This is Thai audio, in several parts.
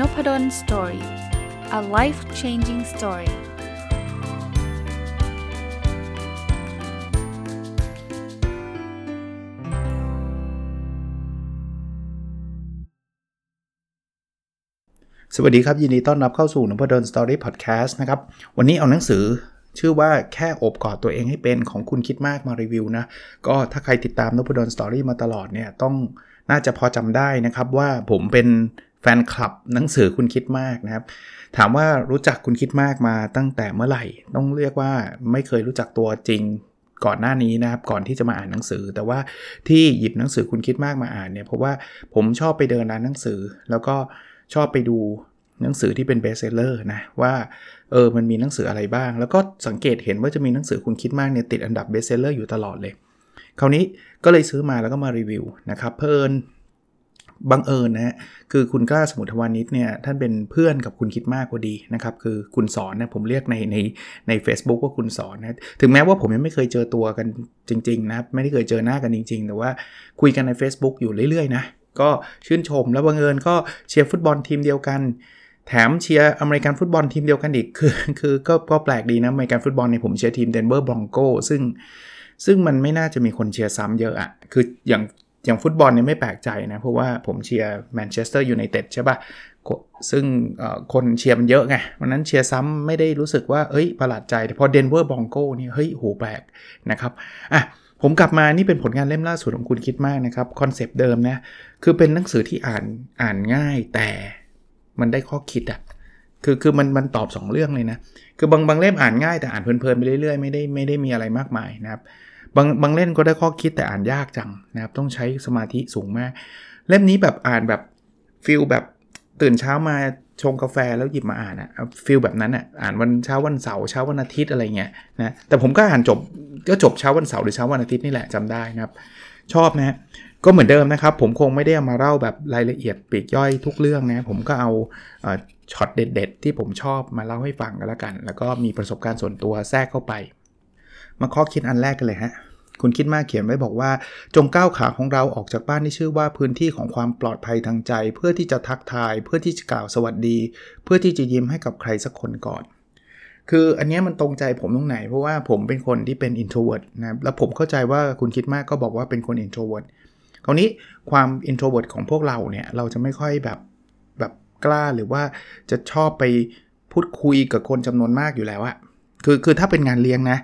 นพด ล story a life changing story สวัสดีครับ ยินดีต้อนรับเข้าสู่นพดล story พอดแคสต์นะครับ วันนี้เอาหนังสือชื่อว่าแค่โอบกอดตัวเองให้เป็นของคุณคิดมากมารีวิวนะ ก็ถ้าใครติดตามนพดล story มาตลอดเนี่ยต้องน่าจะพอจำได้นะครับว่าผมเป็น แฟนคลับหนังสือคุณคิดมากนะครับ ถามว่ารู้จักคุณคิดมากมาตั้งแต่เมื่อไหร่ ต้องเรียกว่าไม่เคยรู้จักตัวจริงก่อนหน้านี้นะครับก่อนที่จะมาอ่านหนังสือ แต่ว่าที่หยิบหนังสือคุณคิดมากมาอ่านเนี่ยเพราะว่าผมชอบไปเดินร้านหนังสือ แล้วก็ชอบไปดูหนังสือที่เป็น best seller นะว่าเออมันมีหนังสืออะไรบ้าง แล้วก็สังเกตเห็นว่าจะมีหนังสือคุณคิดมากเนี่ยติดอันดับ best seller อยู่ตลอดเลย คราวนี้ก็เลยซื้อมาแล้วก็มารีวิวนะครับเพิ่น บังเอิญนะฮะคือคุณกล้าสมุทรวานิชเนี่ยท่านเป็นเพื่อนกับคุณคิดมากพอดีนะครับคือคุณสอนนะผมเรียกในในใน a c e b o o k ว่าคุณสอนนะถึงแม้ว่าผมยังไม่เคยเจอตัวกันจริงๆนะไม่ได้เคยเจอหน้ากันจริง ๆ แต่ว่าคุยกันใน Facebook อยู่เรื่อยๆนะก็ชื่นชมแล้วบังเอิญก็เชียร์ฟุตบอลทีมเดียวกันแถมเชียร์อเมริกันฟุตบอลทีมเดียวกันอีกคือคือก็ก็แปลกดีนะอเมริกันฟุตบอลในผมเชียร์ทีม Denver Broncoซึ่งซึ่งมันไม่น่าจะมีคนเชียร์ซ้ำเยอะอะคืออย่าง อย่างฟุตบอลเนี่ยไม่แปลกใจนะ เพราะว่าผมเชียร์แมนเชสเตอร์ยูไนเต็ดใช่ปะ่ะ ซึ่งคนเชียร์มันเยอะไงวันนั้นเชียร์ซ้ำไม่ได้รู้สึกว่า เอ้ยประหลาดใจ แต่พอ Denver Bronco นี่เฮ้ยโหแปลกนะครับอะผมกลับมานี่เป็นผลงานเล่มล่าสุดของคุณคิดมากนะครับ concept เดิมนะคือเป็นหนังสือที่อ่านอ่านง่ายแต่มันได้ข้อคิดอะคือคือมันมันตอบ 2 เรื่องเลยนะ คือบางบางเล่มอ่านง่ายแต่อ่านเพลินๆไปเรื่อยๆ ไม่ได้ไม่ได้มีอะไรมากมายนะครับ บางบางเล่มก็ได้ข้อคิดแต่อ่านยากจังนะครับ ต้องใช้สมาธิสูงมาก เล่มนี้แบบอ่านแบบ feel แบบตื่นเช้ามาชงกาแฟแล้วหยิบมาอ่านอะ feel แบบนั้นอะอ่านวันเช้าวันเสาร์เช้าวันอาทิตย์อะไรเงี้ยนะแต่ผมก็อ่านจบก็จบเช้าวันเสาร์หรือเช้าวันอาทิตย์นี่แหละจำได้นะครับ ชอบนะก็เหมือนเดิมนะครับ ผมคงไม่ได้มาเล่าแบบรายละเอียดปีกย่อยทุกเรื่องนะผมก็เอาช็อตเด็ด ๆ ที่ผมชอบมาเล่าให้ฟังกันแล้วกัน แล้วก็มีประสบการณ์ส่วนตัวแทรกเข้าไป มาข้อคิดอันแรกกันเลยฮะ คุณคิดมากเขียนไว้บอกว่า จงก้าวขาของเราออกจากบ้านที่ชื่อว่าพื้นที่ของความปลอดภัยทางใจ เพื่อที่จะทักทาย เพื่อที่จะกล่าวสวัสดี เพื่อที่จะยิ้มให้กับใครสักคนก่อน คืออันนี้มันตรงใจผมตรงไหน เพราะว่าผมเป็นคนที่เป็น introvert นะแล้วผมเข้าใจว่าคุณคิดมากก็บอกว่าเป็นคน introvert คราวนี้ความ introvert ของพวกเราเนี่ยเราจะไม่ค่อยแบบแบบกล้าหรือว่าจะชอบไปพูดคุยกับคนจำนวนมากอยู่แล้วอะคือคือถ้าเป็นงานเลี้ยงนะ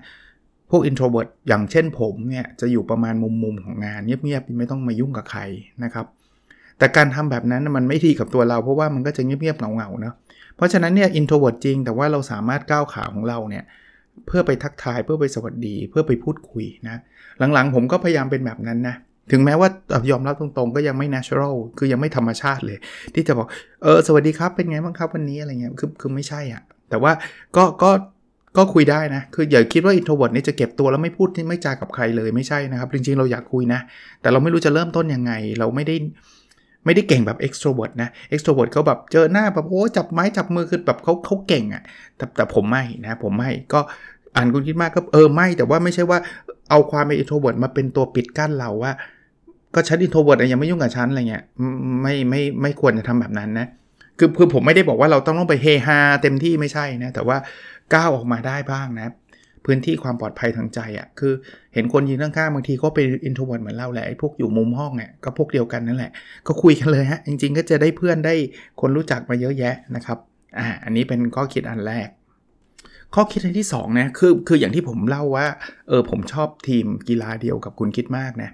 พวก introvert อย่างเช่นผมเนี่ยจะอยู่ประมาณมุมมุมของงานเงียบๆไม่ต้องมายุ่งกับใครนะครับ แต่การทำแบบนั้นมันไม่ดีกับตัวเราเพราะว่ามันก็จะเงียบๆเหงาๆเนาะเพราะฉะนั้นเนี่ย introvert จริง แต่ว่าเราสามารถก้าวขาของเราเนี่ยเพื่อไปทักทายเพื่อไปสวัสดีเพื่อไปพูดคุยนะหลังๆ ผมก็พยายามเป็นแบบนั้นนะถึงแม้ว่ายอมรับตรงๆ ก็ยังไม่ natural คือยังไม่ธรรมชาติเลย ที่จะบอกเออสวัสดีครับเป็นไงบ้างครับวันนี้อะไรเงี้ยคือคือไม่ใช่อะ่ะแต่ว่าก็ก็ ก็คุยได้นะ คืออย่าคิดว่า introvert นี่จะเก็บตัวแล้วไม่พูดไม่จากับใครเลยไม่ใช่นะครับ จริงๆ เราอยากคุยนะ แต่เราไม่รู้จะเริ่มต้นยังไง เราไม่ได้ไม่ได้เก่งแบบ extrovert นะ extrovert เขาแบบเจอหน้าแบบโอ้จับไม้จับมือคือแบบเขาเขาเก่งอะ่ะ แต่แต่ผมไม่นะผมไม่ก็อ่านคุณคิดมากก็เออไม่แต่ว่าไม่ใช่ว่าเอาความเป็น introvert มาเป็นตัวปิดกั้นเราว่า ก็ฉัน introvert ยังไม่ยุ่งกับฉันอะไรเงี้ยไม่ไม่ไม่ควรจะทำแบบนั้นนะคือคือผมไม่ได้บอกว่าเราต้องต้องไปเฮฮาเต็มที่ไม่ใช่นะแต่ว่า ก้าวออกมาได้บ้างนะพื้นที่ความปลอดภัยทางใจอะ่ะคือเห็นคนยืนข้างๆบางทีก็เป็น introvert เหมือนเราแหละไอ้พวกอยู่มุมห้องเนี่ยก็พวกเดียวกันนั่นแหละ ก็คุยกันเลยฮะ จริง ๆ ก็จะได้เพื่อนได้คนรู้จักมาเยอะแยะนะครับอ่าอันนี้เป็นข้อคิดอันแรก ข้อคิดอันที่2นะคือคืออย่างที่ผมเล่าว่าเออผมชอบทีมกีฬาเดียวกับคุณคิดมากนะ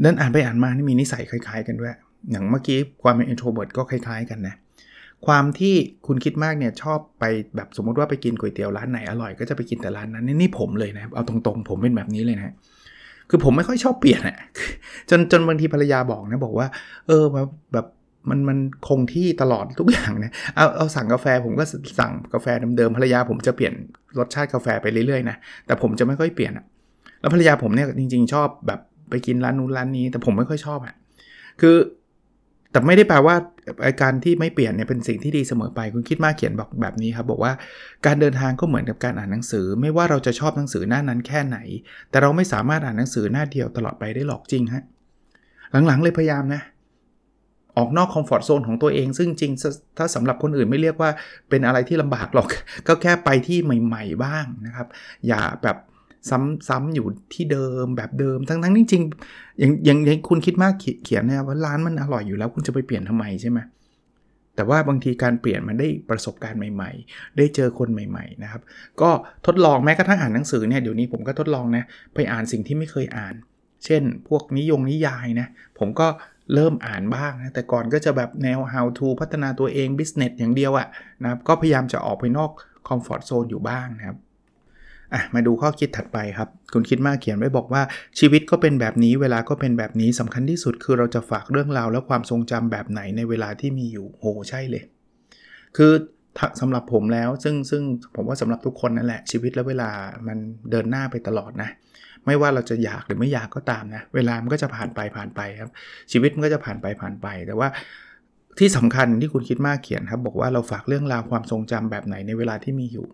เดินอ่านไปอ่านมานี่มีนิสัยคล้าย ๆ กันด้วย อย่างเมื่อกี้ความเป็น introvert ก็คล้าย ๆ กันนะ ความที่คุณคิดมากเนี่ยชอบไปแบบสมมติว่าไปกินก๋วยเตี๋ยวร้านไหนอร่อยก็จะไปกินแต่ร้านนั้นนี่ผมเลยนะเอาตรงๆ ผมเป็นแบบนี้เลยนะคือผมไม่ค่อยชอบเปลี่ยนอะจนจนบางทีภรรยาบอกนะบอกว่า เออแบบแบบมันมันคงที่ตลอดทุกอย่างนะเอาเอาสั่งกาแฟผมก็สั่งกาแฟเดิมๆภรรยาผมจะเปลี่ยนรสชาติกาแฟไปเรื่อยๆนะแต่ผมจะไม่ค่อยเปลี่ยนอะแล้วภรรยาผมเนี่ยจริง ๆ ชอบแบบไปกินร้านนู้นร้านนี้ แต่ผมไม่ค่อยชอบอะคือ แต่ไม่ได้แปลว่าการที่ไม่เปลี่ยนเนี่ยเป็นสิ่งที่ดีเสมอไป คุณคิดมากเขียนบอกแบบนี้ครับ บอกว่าการเดินทางก็เหมือนกับการอ่านหนังสือ ไม่ว่าเราจะชอบหนังสือหน้านั้นแค่ไหน แต่เราไม่สามารถอ่านหนังสือหน้าเดียวตลอดไปได้หรอกจริงฮะหลังๆเลยพยายามนะ ออกนอกคอมฟอร์ทโซนของตัวเอง ซึ่งจริงถ้าสำหรับคนอื่นไม่เรียกว่าเป็นอะไรที่ลำบากหรอก ก็แค่ไปที่ใหม่ ๆ บ้างนะครับ อย่าแบบ ซ้ำๆอยู่ที่เดิมแบบเดิมทั้งๆจริงๆอย่างอย่างคุณคิดมากเขียนเนี่ยว่าร้านมันอร่อยอยู่แล้วคุณจะไปเปลี่ยนทำไมใช่ไหมแต่ว่าบางทีการเปลี่ยนมันได้ประสบการณ์ใหม่ ๆ ได้เจอคนใหม่ๆนะครับ ก็ทดลองแม้กระทั่งอ่านหนังสือเนี่ยเดี๋ยวนี้ผมก็ทดลองนะไปอ่านสิ่งที่ไม่เคยอ่าน เช่น พวกนิยงนิยายนะผมก็เริ่มอ่านบ้างนะแต่ก่อนก็จะแบบแนว how to พัฒนาตัวเอง business อย่างเดียวอะนะครับก็พยายามจะออกไปนอก comfort zone อยู่บ้างนะครับ อะมาดูข้อคิดถัดไปครับ คุณคิดมากเขียนไว้บอกว่าชีวิตก็เป็นแบบนี้เวลาก็เป็นแบบนี้สำคัญที่สุดคือเราจะฝากเรื่องราวและความทรงจำแบบไหนในเวลาที่มีอยู่โหใช่เลย คือสำหรับผมแล้วซึ่งซึ่งผมว่าสำหรับทุกคนนั่นแหละชีวิตและเวลามันเดินหน้าไปตลอดนะ ไม่ว่าเราจะอยากหรือไม่อยากก็ตามนะ เวลามันก็จะผ่านไปผ่านไปครับ ชีวิตมันก็จะผ่านไปผ่านไป แต่ว่าที่สำคัญที่คุณคิดมากเขียนครับ บอกว่าเราฝากเรื่องราวความทรงจำแบบไหนในเวลาที่มีอยู่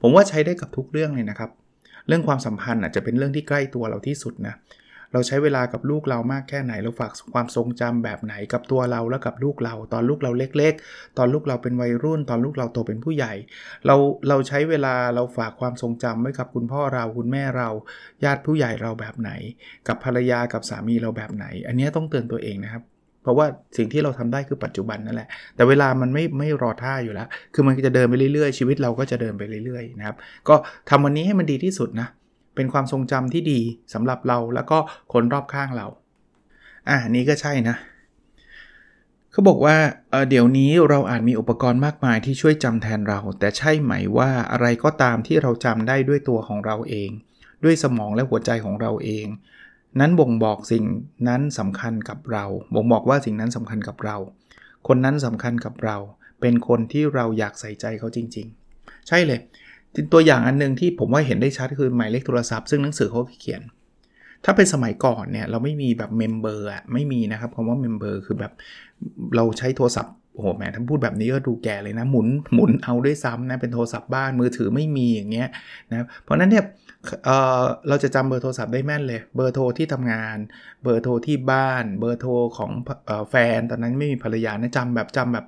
ผมว่าใช้ได้กับทุกเรื่องเลยนะครับ เรื่องความสัมพันธ์อาจจะเป็นเรื่องที่ใกล้ตัวเราที่สุดนะ เราใช้เวลากับลูกเรามากแค่ไหน เราฝากความทรงจำแบบไหนกับตัวเราและกับลูกเรา ตอนลูกเราเล็ก ๆ ตอนลูกเราเป็นวัยรุ่น ตอนลูกเราโตเป็นผู้ใหญ่ เราเราใช้เวลาเราฝากความทรงจำไว้กับคุณพ่อเราคุณแม่เรา ญาติผู้ใหญ่เราแบบไหน กับภรรยากับสามีเราแบบไหน อันนี้ต้องเตือนตัวเองนะครับ เพราะว่าสิ่งที่เราทำได้คือปัจจุบันนั่นแหละ แต่เวลามันไม่ไม่รอท่าอยู่แล้ว คือมันจะเดินไปเรื่อยๆ ชีวิตเราก็จะเดินไปเรื่อยๆนะครับ ก็ทำวันนี้ให้มันดีที่สุดนะ เป็นความทรงจำที่ดีสำหรับเราแล้วก็คนรอบข้างเรา อ่านี้ก็ใช่นะเขาบอกว่าเเดี๋ยวนี้เราอาจมีอุปกรณ์มากมายที่ช่วยจำแทนเรา แต่ใช่ไหมว่าอะไรก็ตามที่เราจำได้ด้วยตัวของเราเอง ด้วยสมองและหัวใจของเราเอง นั้นบ่งบอกสิ่งนั้นสำคัญกับเรา บ่งบอกว่าสิ่งนั้นสำคัญกับเรา คนนั้นสำคัญกับเรา เป็นคนที่เราอยากใส่ใจเขาจริง ๆ ใช่เลยตัวอย่างอันนึงที่ผมว่าเห็นได้ชัดคือหมายเลขโทรศัพท์ซึ่งหนังสือเขาเขียน ถ้าเป็นสมัยก่อนเนี่ยเราไม่มีแบบ mem เบอร์อะไม่มีนะครับคำว่า mem เบอร์คือแบบเราใช้โทรศัพท์ โอ้โหแหมท่านพูดแบบนี้ก็ดูแก่เลยนะ หมุนหมุนเอาด้วยซ้ำนะ เป็นโทรศัพท์บ้านมือถือไม่มีอย่างเงี้ยนะเพราะนั้นเนี่ยเราจะจำเบอร์โทรศัพท์ได้แม่นเลย เบอร์โทรที่ทำงาน เบอร์โทรที่บ้าน เบอร์โทรของแฟน ตอนนั้นไม่มีภรรยานะจำแบบจำแบบ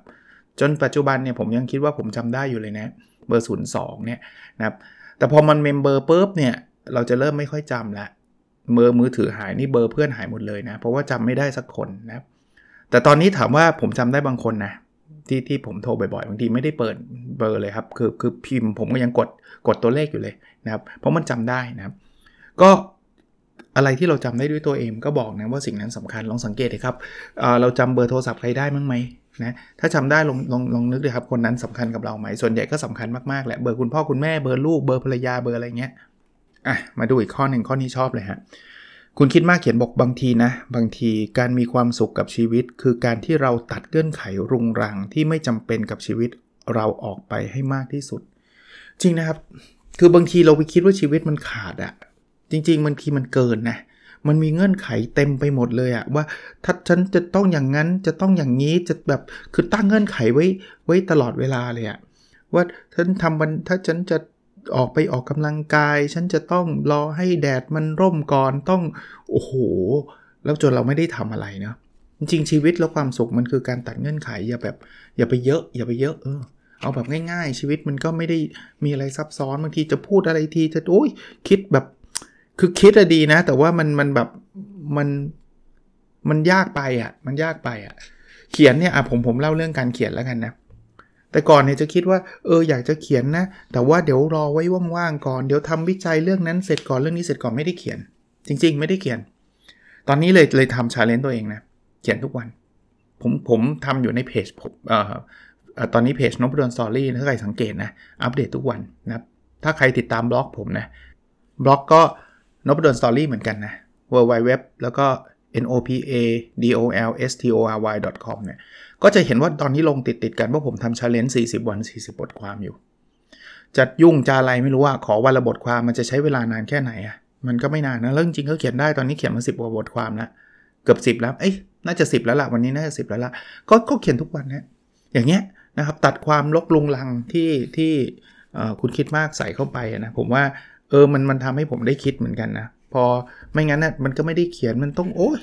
จนปัจจุบันเนี่ยผมยังคิดว่าผมจำได้อยู่เลยนะ เบอร์ศูนย์สองเนี่ยนะครับแต่พอมัน mem เบอร์ปุ๊บเนี่ยเราจะเริ่มไม่ค่อยจำละเบอร์มือถือหายนี่เบอร์เพื่อนหายหมดเลยนะ เพราะว่าจำไม่ได้สักคนนะครับ แต่ตอนนี้ถามว่าผมจำได้บางคนนะที่ที่ผมโทรบ่อยๆบางทีไม่ได้เปิดเบอร์เลยครับ คือคือพิมพ์ผมก็ยังกดกดตัวเลขอยู่เลยนะครับ เพราะมันจำได้นะครับ ก็อะไรที่เราจำได้ด้วยตัวเองก็บอกนะว่าสิ่งนั้นสำคัญลองสังเกตเลยครับเราจำเบอร์โทรศัพท์ใครได้มั้งไหมนะถ้าจำได้ลองลองลองนึกเลยครับคนนั้นสำคัญกับเราไหมส่วนใหญ่ก็สำคัญมากๆแหละเบอร์คุณพ่อคุณแม่เบอร์ลูกเบอร์ภรรยาเบอร์อะไรเงี้ยอะมาดูอีกข้อหนึ่งข้อนี้ชอบเลยฮะ คุณคิดมากเขียนบอกบางทีนะ บางทีการมีความสุขกับชีวิต คือการที่เราตัดเงื่อนไขรุงรังที่ไม่จำเป็นกับชีวิตเราออกไปให้มากที่สุด จริงนะครับ คือบางทีเราไปคิดว่าชีวิตมันขาดอะจริงๆบางทีมันเกินนะมันมีเงื่อนไขเต็มไปหมดเลยอะว่าถ้าฉันจะต้องอย่างนั้นจะต้องอย่างนี้จะแบบคือตั้งเงื่อนไขไว้ไว้ตลอดเวลาเลยอะว่าฉันทำวันถ้าฉันจะ ออกไปออกกำลังกาย ฉันจะต้องรอให้แดดมันร่มก่อนต้องโอ้โห แล้วจนเราไม่ได้ทำอะไรเนาะจริงชีวิตแล้วความสุขมันคือการตัดเงื่อนไขอย่าแบบ อย่าไปเยอะ อย่าไปเยอะเออเอาแบบง่ายๆ ชีวิตมันก็ไม่ได้มีอะไรซับซ้อนบางทีจะพูดอะไรทีจะโอ้ยคิดแบบคือคิดอะดีนะ แต่ว่ามันมันแบบมันมันยากไปอะ่ะ มันยากไปอะ่ะ เขียนเนี่ยอะผมผมเล่าเรื่องการเขียนแล้วกันนะ แต่ก่อนเนี่ยจะคิดว่าเอออยากจะเขียนนะ แต่ว่าเดี๋ยวรอไว้ว่างๆก่อน เดี๋ยวทำวิจัยเรื่องนั้นเสร็จก่อนเรื่องนี้เสร็จก่อนไม่ได้เขียน จริง ๆ ไม่ได้เขียน ตอนนี้เลยเลยทำ challenge ตัวเองนะ เขียนทุกวัน ผมผมทำอยู่ในเพจผมเอ่อตอนนี้เพจ Nopadol's Story ถ้าใครสังเกตนะ อัปเดตทุกวันนะถ้าใครติดตามบล็อกผมนะบล็อกก็ Nopadol's Story เหมือนกันนะ w w w แล้วก็ n o p a d o l s t o r y com เนี่ย ก็จะเห็นว่าตอนนี้ลงติดติดกันว่าผมทำ challenge 40 วัน 40 บทความอยู่จะยุ่งจะอะไรไม่รู้ว่าขอวันละบทความมันจะใช้เวลานานแค่ไหนอะมันก็ไม่นานนะเรื่องจริงเขาเขียนได้ตอนนี้เขียนมาสิบกว่าบทความแล้วเกือบ10แล้วเอ้ยน่าจะ10แล้วล่ะวันนี้น่าจะ10แล้วล่ะก็ก็เขียนทุกวันนะอย่างเงี้ยนะครับตัดความรกรุงรังที่ที่คุณคิดมากใส่เข้าไปนะผมว่าเออมันมันทำให้ผมได้คิดเหมือนกันนะพอไม่งั้นนะมันก็ไม่ได้เขียนมันต้องโอ้ย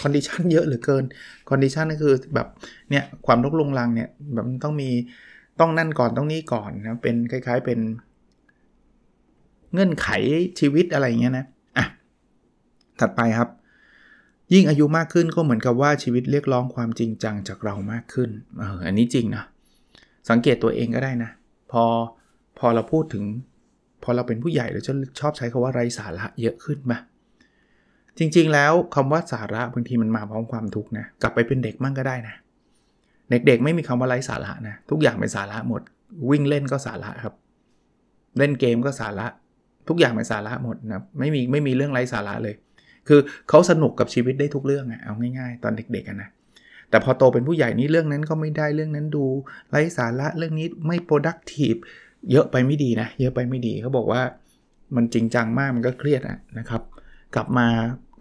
condition เยอะเหลือเกิน condition ก็คือแบบเนี่ยความรกรุงรังเนี่ยแบบต้องมีต้องนั่นก่อนต้องนี่ก่อนนะเป็นคล้าย ๆเป็น เงื่อนไขชีวิตอะไรเงี้ยนะอะถัดไปครับ ยิ่งอายุมากขึ้นก็เหมือนกับว่าชีวิตเรียกร้องความจริงจังจากเรามากขึ้นเอออันนี้จริงนะสังเกตตัวเองก็ได้นะ พอพอเราพูดถึง พอเราเป็นผู้ใหญ่เราจะชอบใช้คาว่าไร้สาระเยอะขึ้นไหม จริง ๆ แล้วคำว่าสาระบางทีมันมาพร้อมความทุกข์นะกลับไปเป็นเด็กมั่งก็ได้นะเด็กๆไม่มีคำว่าไร้สาระนะทุกอย่างเป็นสาระหมด วิ่งเล่นก็สาระครับ เล่นเกมก็สาระ ทุกอย่างเป็นสาระหมดนะไม่มีไม่มีเรื่องไร้สาระเลย คือเขาสนุกกับชีวิตได้ทุกเรื่องอะเอาง่าย ๆ ตอนเด็กๆนะแต่พอโตเป็นผู้ใหญ่นี้เรื่องนั้นก็ไม่ได้เรื่องนั้นดูไร้สาระเรื่องนี้ไม่ productive เยอะไปไม่ดีนะ เยอะไปไม่ดีเขาบอกว่ามันจริงจังมากมันก็เครียดนะครับ กลับมา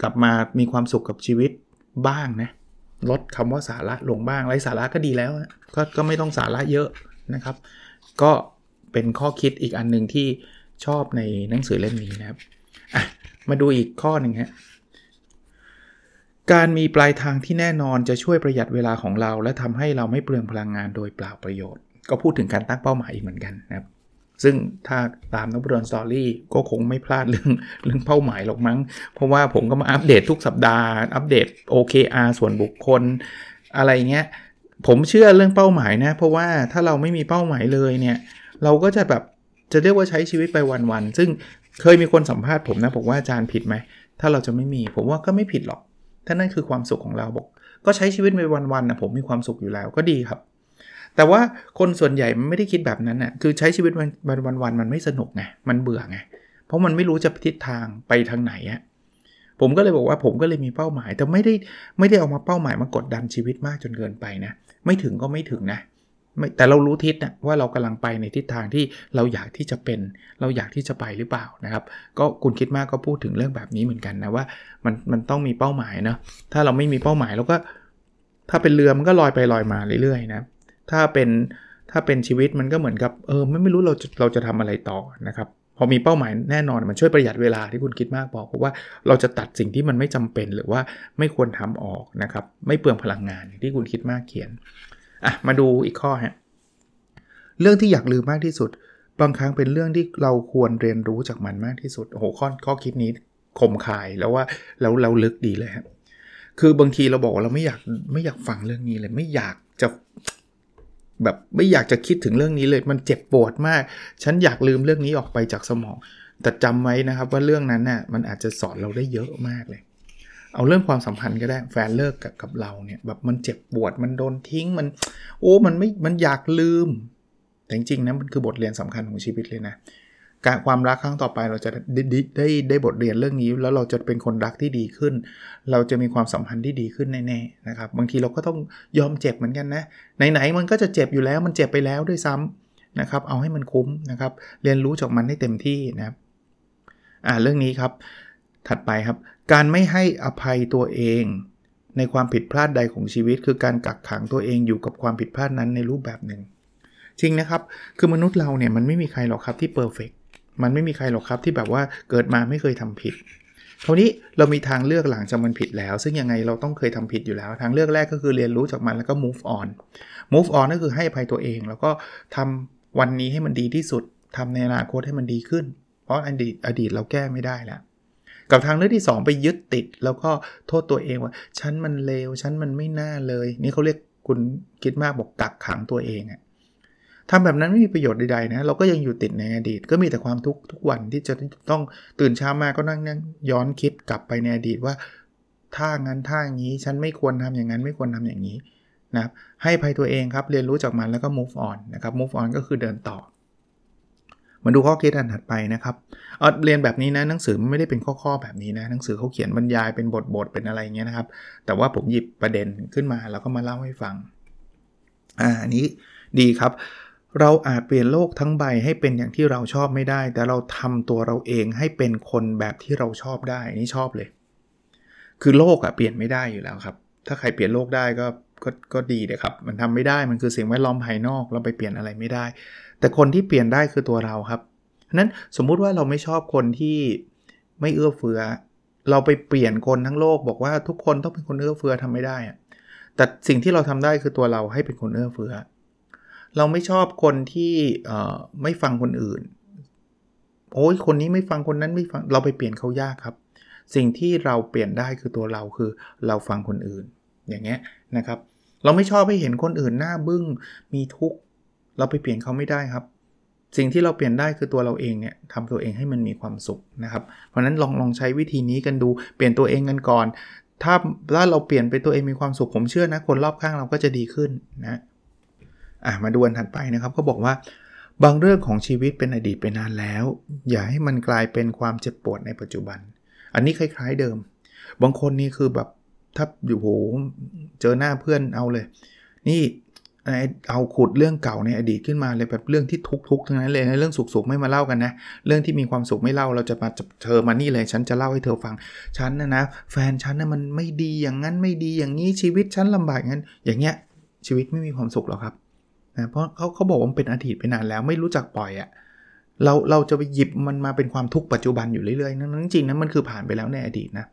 กลับมามีความสุขกับชีวิตบ้างนะลดคำว่าสาระลงบ้างไร้สาระก็ดีแล้วกก็ไม่ต้องสาระเยอะนะครับ ก็เป็นข้อคิดอีกอันหนึ่งที่ชอบในหนังสือเล่มนี้นะครับมาดูอีกข้อหนึ่งฮะการมีปลายทางที่แน่นอนจะช่วยประหยัดเวลาของเรา และทำให้เราไม่เปลืองพลังงานโดยเปล่าประโยชน์ ก็พูดถึงการตั้งเป้าหมายอีกเหมือนกันนะครับ ซึ่งถ้าตามนบดอนสตอรี่ก็คงไม่พลาดเรื่องเรื่องเป้าหมายหรอกมั้ง เพราะว่าผมก็มาอัปเดตทุกสัปดาห์ อัปเดต OKR ส่วนบุคคล อะไรเงี้ย ผมเชื่อเรื่องเป้าหมายนะ เพราะว่าถ้าเราไม่มีเป้าหมายเลยเนี่ย เราก็จะแบบจะเรียกว่าใช้ชีวิตไปวันๆ ซึ่งเคยมีคนสัมภาษณ์ผมนะบอกว่าอาจารย์ผิดไหม ถ้าเราจะไม่มี ผมว่าก็ไม่ผิดหรอกถ้านั่นคือความสุขของเราบอก ก็ใช้ชีวิตไปวันๆนะผมมีความสุขอยู่แล้วก็ดีครับ แต่ว่าคนส่วนใหญ่ไม่ได้คิดแบบนั้นนะ่ะคือใช้ชีวิตวันวันวันมันไม่สนุกไงมันเบื่อไงเพราะมันไม่รู้จะทิศทางไปทางไหนอะผมก็เลยบอกว่าผมก็เลยมีเป้าหมาย แต่ไม่ได้ไม่ได้เอามาเป้าหมายมากดดันชีวิตมากจนเกินไปนะ ไม่ถึงก็ไม่ถึงนะแต่เรารู้ทิศนะว่าเรากำลังไปในทิศทางที่เราอยากที่จะเป็น เราอยากที่จะไปหรือเปล่านะครับ ก็คุณคิดมากก็พูดถึงเรื่องแบบนี้เหมือนกันนะว่ามันมันต้องมีเป้าหมายนะถ้าเราไม่มีเป้าหมายเราก็ ถ้าเป็นเรือมันก็ลอยไปลอยมาเรื่อยๆนะ ถ้าเป็นถ้าเป็นชีวิตมันก็เหมือนกับเออไม่ไม่รู้เราเราจะทำอะไรต่อนะครับพอมีเป้าหมายแน่นอนมันช่วยประหยัดเวลาที่คุณคิดมากบอกเพราะว่าเราจะตัดสิ่งที่มันไม่จำเป็นหรือว่าไม่ควรทำออกนะครับ ไม่เปลืองพลังงานที่คุณคิดมากเขียนอะมาดูอีกข้อฮะเรื่องที่อยากลืมมากที่สุด บางครั้งเป็นเรื่องที่เราควรเรียนรู้จากมันมากที่สุดโอ้โหข้อข้อคิดนี้คมคายแล้วว่าแล้วเราลึกดีเลยครับคือบางทีเราบอกว่าเราไม่อยากไม่อยากฟังเรื่องนี้เลยไม่อยากจะ แบบไม่อยากจะคิดถึงเรื่องนี้เลย มันเจ็บปวดมาก ฉันอยากลืมเรื่องนี้ออกไปจากสมอง แต่จำไว้นะครับว่าเรื่องนั้นน่ะมันอาจจะสอนเราได้เยอะมากเลย เอาเรื่องความสัมพันธ์ก็ได้แฟนเลิกกับกับเราเนี่ยแบบมันเจ็บปวดมันโดนทิ้งมันโอ้มันไม่มันอยากลืม แต่จริงๆนะมันคือบทเรียนสำคัญของชีวิตเลยนะ การความรักครั้งต่อไปเราจะได้ไดได้ได้บทเรียนเรื่องนี้ แล้วเราจะเป็นคนรักที่ดีขึ้น เราจะมีความสัมพันธ์ที่ดีขึ้นแน่ๆนะครับบางทีเราก็ต้องยอมเจ็บเหมือนกันนะไหนๆมันก็จะเจ็บอยู่แล้วมันเจ็บไปแล้วด้วยซ้ำนะครับเอาให้มันคุ้มนะครับเรียนรู้จากมันให้เต็มที่นะครับอ่าเรื่องนี้ครับ ถัดไปครับ การไม่ให้อภัยตัวเอง ในความผิดพลาดใดของชีวิต คือการกักขังตัวเองอยู่กับความผิดพลาดนั้นในรูปแบบหนึ่งจริงนะครับ คือมนุษย์เราเนี่ยมันไม่มีใครหรอกครับที่เพอร์เฟก มันไม่มีใครหรอกครับที่แบบว่าเกิดมาไม่เคยทำผิดครานี้เรามีทางเลือกหลังจากมันผิดแล้ว ซึ่งยังไงเราต้องเคยทำผิดอยู่แล้ว ทางเลือกแรกก็คือเรียนรู้จากมันแล้วก็ move on move on ก็คือให้อภัยตัวเอง แล้วก็ทำวันนี้ให้มันดีที่สุดทำในอนาคตให้มันดีขึ้น เพราะอดีตอดีตเราแก้ไม่ได้แล้วกับทางเลือกที่ 2 ไปยึดติด แล้วก็โทษตัวเองว่าฉันมันเลวฉันมันไม่น่าเลย นี่เขาเรียกคุณคิดมากบอกกักขังตัวเองอะ ทำแบบนั้นไม่มีประโยชน์ใดๆนะ เราก็ยังอยู่ติดในอดีต ก็มีแต่ความทุกข์ทุกวันที่จะต้องตื่นเช้ามาก็นั่งนั่งย้อนคิดกลับไปในอดีตว่า ถ้างั้นถ้าอย่างนี้ฉันไม่ควรทำอย่างนั้นไม่ควรทำอย่างนี้นะครับให้ภัยตัวเองครับเรียนรู้จากมันแล้วก็ move on นะครับ move on ก็คือเดินต่อ มาดูข้อคิดอันถัดไปนะครับเอาเรียนแบบนี้นะหนังสือไม่ได้เป็นข้อๆแบบนี้นะหนังสือเขาเขียนบรรยายเป็นบทๆเป็นอะไรเงี้ยนะครับ แต่ว่าผมหยิบประเด็นขึ้นมาแล้วก็มาเล่าให้ฟังอ่าอันนี้ดีครับ เราอาจเปลี่ยนโลกทั้งใบให้เป็นอย่างที่เราชอบไม่ได้ แต่เราทำตัวเราเองให้เป็นคนแบบที่เราชอบได้นี่ชอบเลย คือโลกอะเปลี่ยนไม่ได้อยู่แล้วครับ ถ้าใครเปลี่ยนโลกได้ก็ก็ก็ดีเลยครับ มันทำไม่ได้มันคือสิ่งแวดล้อมภายนอกเราไปเปลี่ยนอะไรไม่ได้ แต่คนที่เปลี่ยนได้คือตัวเราครับนั้นสมมุติว่าเราไม่ชอบคนที่ไม่เอื้อเฟื้อเราไปเปลี่ยนคนทั้งโลกบอกว่าทุกคนต้องเป็นคนเอื้อเฟื้อทำไม่ได้อะแต่สิ่งที่เราทำได้คือตัวเราให้เป็นคนเอื้อเฟื้อ เราไม่ชอบคนที่ไม่ฟังคนอื่น โอ้ยคนนี้ไม่ฟังคนนั้นไม่ฟังเราไปเปลี่ยนเขายากครับ สิ่งที่เราเปลี่ยนได้คือตัวเราคือเราฟังคนอื่น อย่างเงี้ยนะครับ เราไม่ชอบให้เห็นคนอื่นหน้าบึ้งมีทุกข์เราไปเปลี่ยนเขาไม่ได้ครับ สิ่งที่เราเปลี่ยนได้คือตัวเราเองเนี่ยทำตัวเองให้มันมีความสุขนะครับ เพราะนั้นลองลองใช้วิธีนี้กันดูเปลี่ยนตัวเองกันก่อน ถ้าถ้าเราเปลี่ยนไปตัวเองมีความสุขผมเชื่อนะคนรอบข้างเราก็จะดีขึ้นนะ อะมาดูอันถัดไปนะครับเขาบอกว่า บางเรื่องของชีวิตเป็นอดีตไปนานแล้ว อย่าให้มันกลายเป็นความเจ็บปวดในปัจจุบัน อันนี้คล้าย ๆเดิม บางคนนี่คือแบบถ้าอยู่โหเจอหน้าเพื่อนเอาเลย นี่เอาขุดเรื่องเก่าในอดีตขึ้นมาเลยแบบเรื่องที่ทุกข์ๆทั้งนั้นเลยนะเรื่องสุขๆไม่มาเล่ากันนะ เรื่องที่มีความสุขไม่เล่าเราจะมาเธอมานี่เลย ฉันจะเล่าให้เธอฟังฉันนะนะแฟนฉันนะมันไม่ดีอย่างนั้นไม่ดีอย่างนี้ชีวิตฉันลำบากอย่างนั้น อย่างเงี้ยชีวิตไม่มีความสุขหรอกครับ นะเพราะเขาเขาบอกว่ามันเป็นอดีตไปนานแล้วไม่รู้จักปล่อยอะ่ะเราเราจะไปหยิบมันมาเป็นความทุกข์ปัจจุบันอยู่เรื่อยๆนั่นจริงๆนะมันคือผ่านไปแล้วในอดีตนะ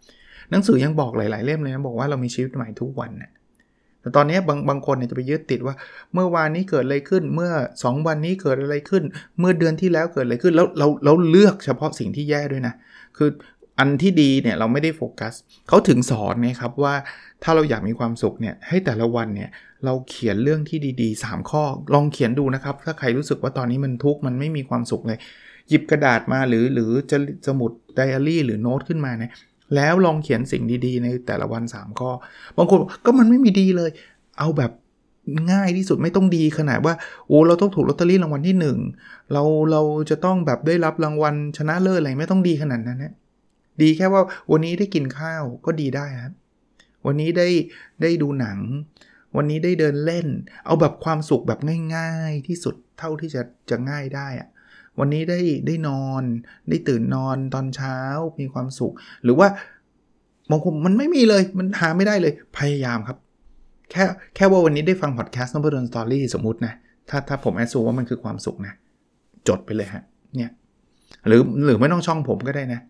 หนังสือยังบอกหลายๆเล่มเลยนะบอกว่าเรามีชีวิตใหม่ทุกวันนะแต่ตอนนี้บางบางคนเนี่ยจะไปยึดติดว่า เมื่อวานนี้เกิดอะไรขึ้น เมื่อ 2 วันนี้เกิดอะไรขึ้น เมื่อเดือนที่แล้วเกิดอะไรขึ้นแล้วเราเราเลือกเฉพาะสิ่งที่แย่ด้วยนะคือ อันที่ดีเนี่ยเราไม่ได้โฟกัสเขาถึงสอนนะครับว่าถ้าเราอยากมีความสุขเนี่ยให้แต่ละวันเนี่ยเราเขียนเรื่องที่ดีๆ 3 ข้อลองเขียนดูนะครับ ถ้าใครรู้สึกว่าตอนนี้มันทุกข์มันไม่มีความสุขเลย หยิบกระดาษมาหรือหรือจะสมุดไดอารี่หรือโน้ตขึ้นมาเนี่ยแล้วลองเขียนสิ่งดีๆ ในแต่ละวัน 3 ข้อ บางคนก็มันไม่มีดีเลย เอาแบบง่ายที่สุดไม่ต้องดีขนาดว่าโอ้เราต้องถูกลอตเตอรี่รางวัลที่ 1 เราเราจะต้องแบบได้รับรางวัลชนะเลิศอะไรไม่ต้องดีขนาดนั้นนะ ดีแค่ว่าวันนี้ได้กินข้าวก็ดีได้ครับ วันนี้ได้ได้ดูหนัง วันนี้ได้เดินเล่น เอาแบบความสุขแบบง่าย ๆ ที่สุดเท่าที่จะจะง่ายได้อะวันนี้ได้ได้นอน ได้ตื่นนอนตอนเช้ามีความสุข หรือว่าบางคนมันไม่มีเลยมันหาไม่ได้เลยพยายามครับ แค่แค่ว่าวันนี้ได้ฟังพอดแคสต์ Nopadol's Story สมมตินะ ถ้าถ้าผมแอดซูว่ามันคือความสุขนะ จดไปเลยฮะเนี่ยหรือหรือไม่ต้องช่องผมก็ได้นะ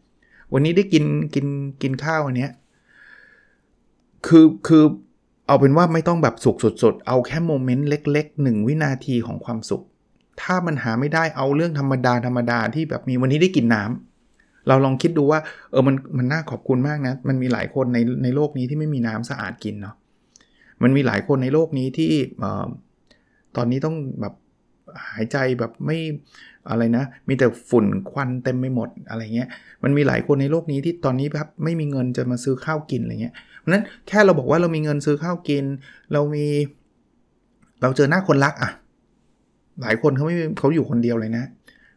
วันนี้ได้กินกินกินข้าวอันเนี้ยคือคือเอาเป็นว่าไม่ต้องแบบสุขสุดๆ เอาแค่ moment เล็กๆ1วินาทีของความสุข ถ้ามันหาไม่ได้เอาเรื่องธรรมดาธรรมดาที่แบบมีวันนี้ได้กินน้ำเราลองคิดดูว่า เออมันมันน่าขอบคุณมากนะ มันมีหลายคนในในโลกนี้ที่ไม่มีน้ำสะอาดกินเนาะมันมีหลายคนในโลกนี้ที่เอ่อตอนนี้ต้องแบบ หายใจแบบไม่อะไรนะ มีแต่ฝุ่นควันเต็มไปหมดอะไรเงี้ย มันมีหลายคนในโลกนี้ที่ตอนนี้ครับไม่มีเงินจะมาซื้อข้าวกินอะไรเงี้ยเพราะนั้นแค่เราบอกว่าเรามีเงินซื้อข้าวกิน เรามี เราเจอหน้าคนรักอะหลายคนเขาไม่เขาอยู่คนเดียวเลยนะ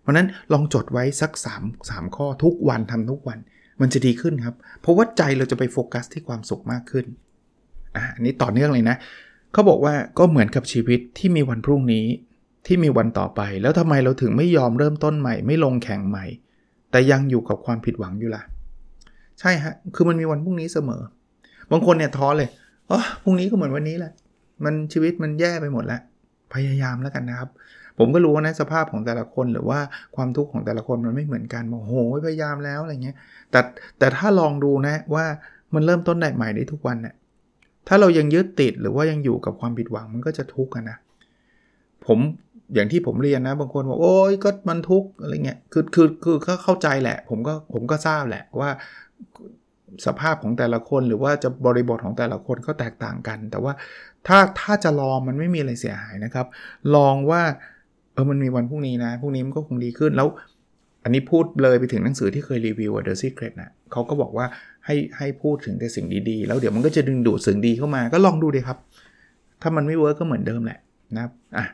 เพราะนั้นลองจดไว้สัก3 3ข้อทุกวันทำทุกวัน มันจะดีขึ้นครับ เพราะว่าใจเราจะไปโฟกัสที่ความสุขมากขึ้นอะอันนี้ต่อเนื่องเลยนะ เขาบอกว่าก็เหมือนกับชีวิตที่มีวันพรุ่งนี้ ที่มีวันต่อไป แล้วทำไมเราถึงไม่ยอมเริ่มต้นใหม่ ไม่ลงแข่งใหม่ แต่ยังอยู่กับความผิดหวังอยู่ล่ะ ใช่ฮะ คือมันมีวันพรุ่งนี้เสมอ บางคนเนี่ยท้อเลยอ๋อพรุ่งนี้ก็เหมือนวันนี้แหละ มันชีวิตมันแย่ไปหมดแล้ว พยายามแล้วกันนะครับ ผมก็รู้ว่าในสภาพของแต่ละคนหรือว่าความทุกข์ของแต่ละคนมันไม่เหมือนกันโอ้โหพยายามแล้วอะไรเงี้ย แต่แต่ถ้าลองดูนะว่ามันเริ่มต้นใหม่ได้ทุกวันเนี่ยถ้าเรายังยึดติดหรือว่ายังอยู่กับความผิดหวังมันก็จะทุกข์นะ ผม อย่างที่ผมเรียนนะ บางคนบอกโอ้ยก็มันทุกข์อะไรเงี้ยคือคือคือก็เข้าใจแหละ ผมก็ผมก็ทราบแหละว่าสภาพของแต่ละคนหรือว่าจะบริบทของแต่ละคนก็แตกต่างกัน แต่ว่าถ้าถ้าจะลองมันไม่มีอะไรเสียหายนะครับ ลองว่าเออมันมีวันพรุ่งนี้นะพรุ่งนี้มันก็คงดีขึ้นแล้ว อันนี้พูดเลยไปถึงหนังสือที่เคยรีวิว The Secret นะเขาก็บอกว่าให้ให้พูดถึงแต่สิ่งดีๆ แล้วเดี๋ยวมันก็จะดึงดูดสิ่งดีเข้ามาก็ลองดูดีครับ ถ้ามันไม่เวิร์กก็เหมือนเดิมแหละนะครับอะ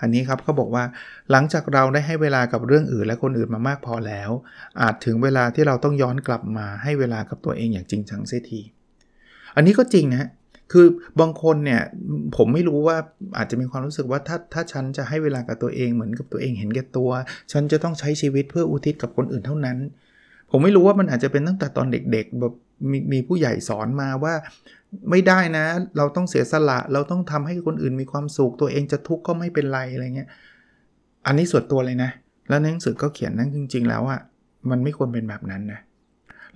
อันนี้ครับเขาบอกว่าหลังจากเราได้ให้เวลากับเรื่องอื่นและคนอื่นมามากพอแล้ว อาจถึงเวลาที่เราต้องย้อนกลับมาให้เวลากับตัวเองอย่างจริงจังเสียที อันนี้ก็จริงนะคือบางคนเนี่ยผมไม่รู้ว่าอาจจะมีความรู้สึกว่าถ้าถ้าฉันจะให้เวลากับตัวเองเหมือนกับตัวเองเห็นแก่ตัว ฉันจะต้องใช้ชีวิตเพื่ออุทิศกับคนอื่นเท่านั้น ผมไม่รู้ว่ามันอาจจะเป็นตั้งแต่ตอนเด็กๆแบบ มมีผู้ใหญ่สอนมาว่าไม่ได้นะ เราต้องเสียสละ เราต้องทำให้คนอื่นมีความสุข ตัวเองจะทุกข์ก็ไม่เป็นไรอะไรเงี้ย อันนี้ส่วนตัวเลยนะ แล้วหนังสือก็เขียนนั่นจริง ๆ แล้วอะมันไม่ควรเป็นแบบนั้นนะ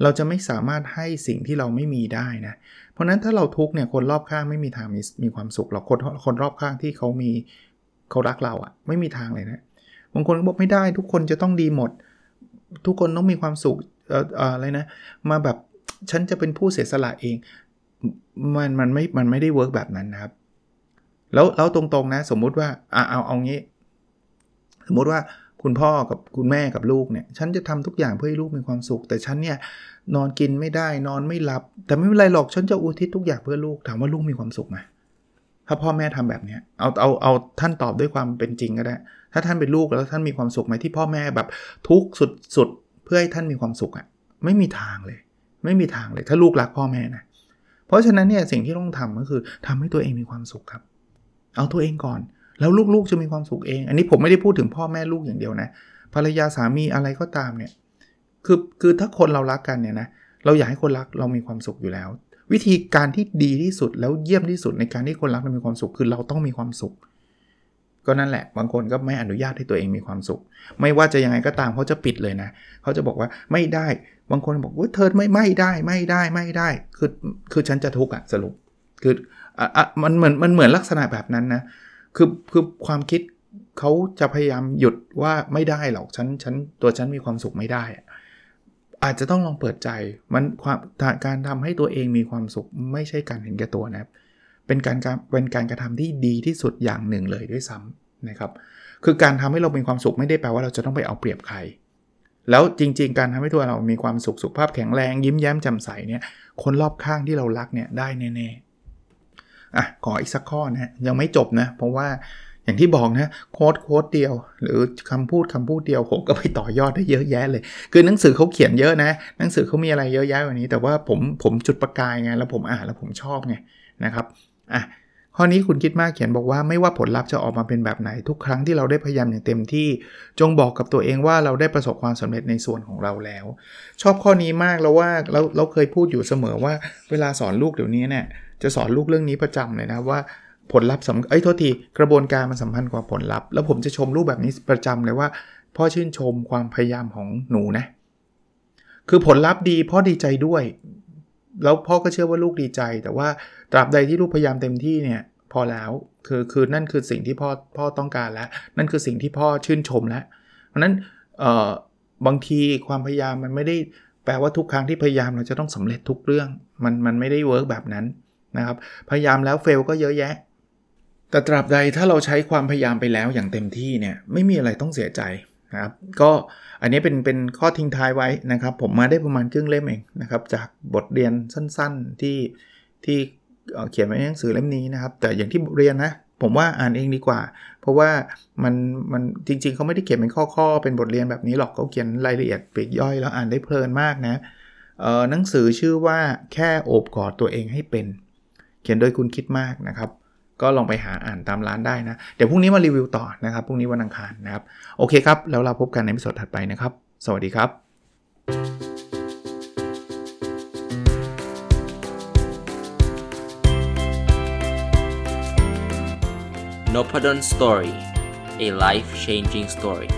เราจะไม่สามารถให้สิ่งที่เราไม่มีได้นะ เพราะนั้นถ้าเราทุกข์เนี่ย คนรอบข้างไม่มีทางมีมีความสุขหรอก คนคนรอบข้างที่เขามีเขารักเราอะ่ะ ไม่มีทางเลยนะ บางคนก็บอกไม่ได้ ทุกคนจะต้องดีหมด ทุกคนต้องมีความสุขอออะไรนะ มาแบบ ฉันจะเป็นผู้เสียสละเอง มันมันไม่มันไม่ได้เวิร์กแบบนั้นนะครับ แล้วแล้วตรงๆนะ สมมุติว่าอ่าเอาเอางี้ สมมุติว่าคุณพ่อกับคุณแม่กับลูกเนี่ย ฉันจะทำทุกอย่างเพื่อให้ลูกมีความสุข แต่ฉันเนี่ยนอนกินไม่ได้นอนไม่หลับ แต่ไม่เป็นไรหรอกฉันจะอุทิศทุกอย่างเพื่อลูกถามว่าลูกมีความสุขไหมถ้าพ่อแม่ทำแบบเนี้ยเอาเอาเอาท่านตอบด้วยความเป็นจริงก็ได้ ถ้าท่านเป็นลูกแล้วท่านมีความสุขไหมที่พ่อแม่แบบทุกสุดสุดเพื่อให้ท่านมีความสุขอะ่ะไม่มีทางเลย ไม่มีทางเลยถ้าลูกรักพ่อแม่นะเพราะฉะนั้นเนี่ยสิ่งที่ต้องทำก็คือทำให้ตัวเองมีความสุขครับ เอาตัวเองก่อน แล้วลูกๆจะมีความสุขเอง อันนี้ผมไม่ได้พูดถึงพ่อแม่ลูกอย่างเดียวนะภรรยาสามีอะไรก็ตามเนี่ยคือคือถ้าคนเรารักกันเนี่ยนะเราอยากให้คนรักเรามีความสุขอยู่แล้ว วิธีการที่ดีที่สุดแล้วเยี่ยมที่สุดในการที่คนรักเรามีความสุขคือเราต้องมีความสุข ก็นั่นแหละ บางคนก็ไม่อนุญาตให้ตัวเองมีความสุข ไม่ว่าจะยังไงก็ตามเขาจะปิดเลยนะ เขาจะบอกว่าไม่ได้ บางคนบอกว่าเธอไม่ไม่ได้ไม่ได้ไม่ได้ คือคือฉันจะทุกข์อะสรุป คืออะมันเหมือนมันเหมือนลักษณะแบบนั้นนะ คือคือความคิดเขาจะพยายามหยุดว่าไม่ได้หรอกฉันฉันตัวฉันมีความสุขไม่ได้ อาจจะต้องลองเปิดใจ มันความการทำให้ตัวเองมีความสุขไม่ใช่การเห็นแก่ตัวนะครับ เป็นการเป็นการกระทำที่ดีที่สุดอย่างหนึ่งเลยด้วยซ้ำนะครับ คือการทำให้เรามีความสุขไม่ได้แปลว่าเราจะต้องไปเอาเปรียบใคร แล้วจริง ๆ การทำให้ตัวเรามีความสุขสุขภาพแข็งแรงยิ้มแย้มแจ่มใสเนี่ยคนรอบข้างที่เรารักเนี่ยได้แน่ๆอะขออีกสักข้อนะยังไม่จบนะเพราะว่าอย่างที่บอกนะโค้ดโค้ดเดียว หรือคำพูดคำพูดเดียวผมก็ไปต่อยอดได้เยอะแยะเลย คือหนังสือเขาเขียนเยอะนะ หนังสือเขามีอะไรเยอะแยะกว่านี้ แต่ว่าผมผมจุดประกายไงแล้วผมอ่านแล้วผมชอบไงนะครับ อะข้อนี้คุณคิดมากเขียนบอกว่าไม่ว่าผลลัพธ์จะออกมาเป็นแบบไหนทุกครั้งที่เราได้พยายามอย่างเต็มที่ จงบอกกับตัวเองว่าเราได้ประสบความสำเร็จในส่วนของเราแล้ว ชอบข้อนี้มากแล้วว่าเราเราเคยพูดอยู่เสมอว่าเวลาสอนลูกเดี๋ยวนี้เนี่ยจะสอนลูกเรื่องนี้ประจำเลยนะว่าผลลัพธ์สำเอ้ยโทษทีกระบวนการมันสัมพันธ์กว่าผลลัพธ์แล้วผมจะชมรูปแบบนี้ประจำเลยว่าพ่อชื่นชมความพยายามของหนูนะคือผลลัพธ์ดีพ่อดีใจด้วย แล้วพ่อก็เชื่อว่าลูกดีใจ แต่ว่าตราบใดที่ลูกพยายามเต็มที่เนี่ยพอแล้วคือคือนั่นคือสิ่งที่พ่อพ่อต้องการแล้ว นั่นคือสิ่งที่พ่อชื่นชมแล้วเพราะนั้นเอ่อบางทีความพยายามมันไม่ได้แปลว่าทุกครั้งที่พยายามเราจะต้องสำเร็จทุกเรื่อง มันมันไม่ได้เวิร์กแบบนั้นนะครับ พยายามแล้วเฟลก็เยอะแยะ แต่ตราบใดถ้าเราใช้ความพยายามไปแล้วอย่างเต็มที่เนี่ยไม่มีอะไรต้องเสียใจ นะครับก็อันนี้เป็นเป็นข้อทิ้งท้ายไว้นะครับ ผมมาได้ประมาณครึ่งเล่มเองนะครับ จากบทเรียนสั้นๆที่ที่เขียนไว้ในหนังสือเล่มนี้นะครับ แต่อย่างที่เรียนนะผมว่าอ่านเองดีกว่า เพราะว่ามันมันจริง ๆเขาไม่ได้เขียนเป็นข้อๆเป็นบทเรียนแบบนี้หรอกเขาเขียนรายละเอียดปลีกย่อยแล้วอ่านได้เพลินมากนะหนังสือชื่อว่าแค่โอบกอดตัวเองให้เป็น เขียนโดยคุณคิดมากนะครับ ก็ลองไปหาอ่านตามร้านได้นะ เดี๋ยวพรุ่งนี้มารีวิวต่อนะครับพรุ่งนี้วันอังคารนะครับ โอเคครับ แล้วเราพบกันในวิดีโอถัดไปนะครับ สวัสดีครับ n o p a d o n Story a life changing story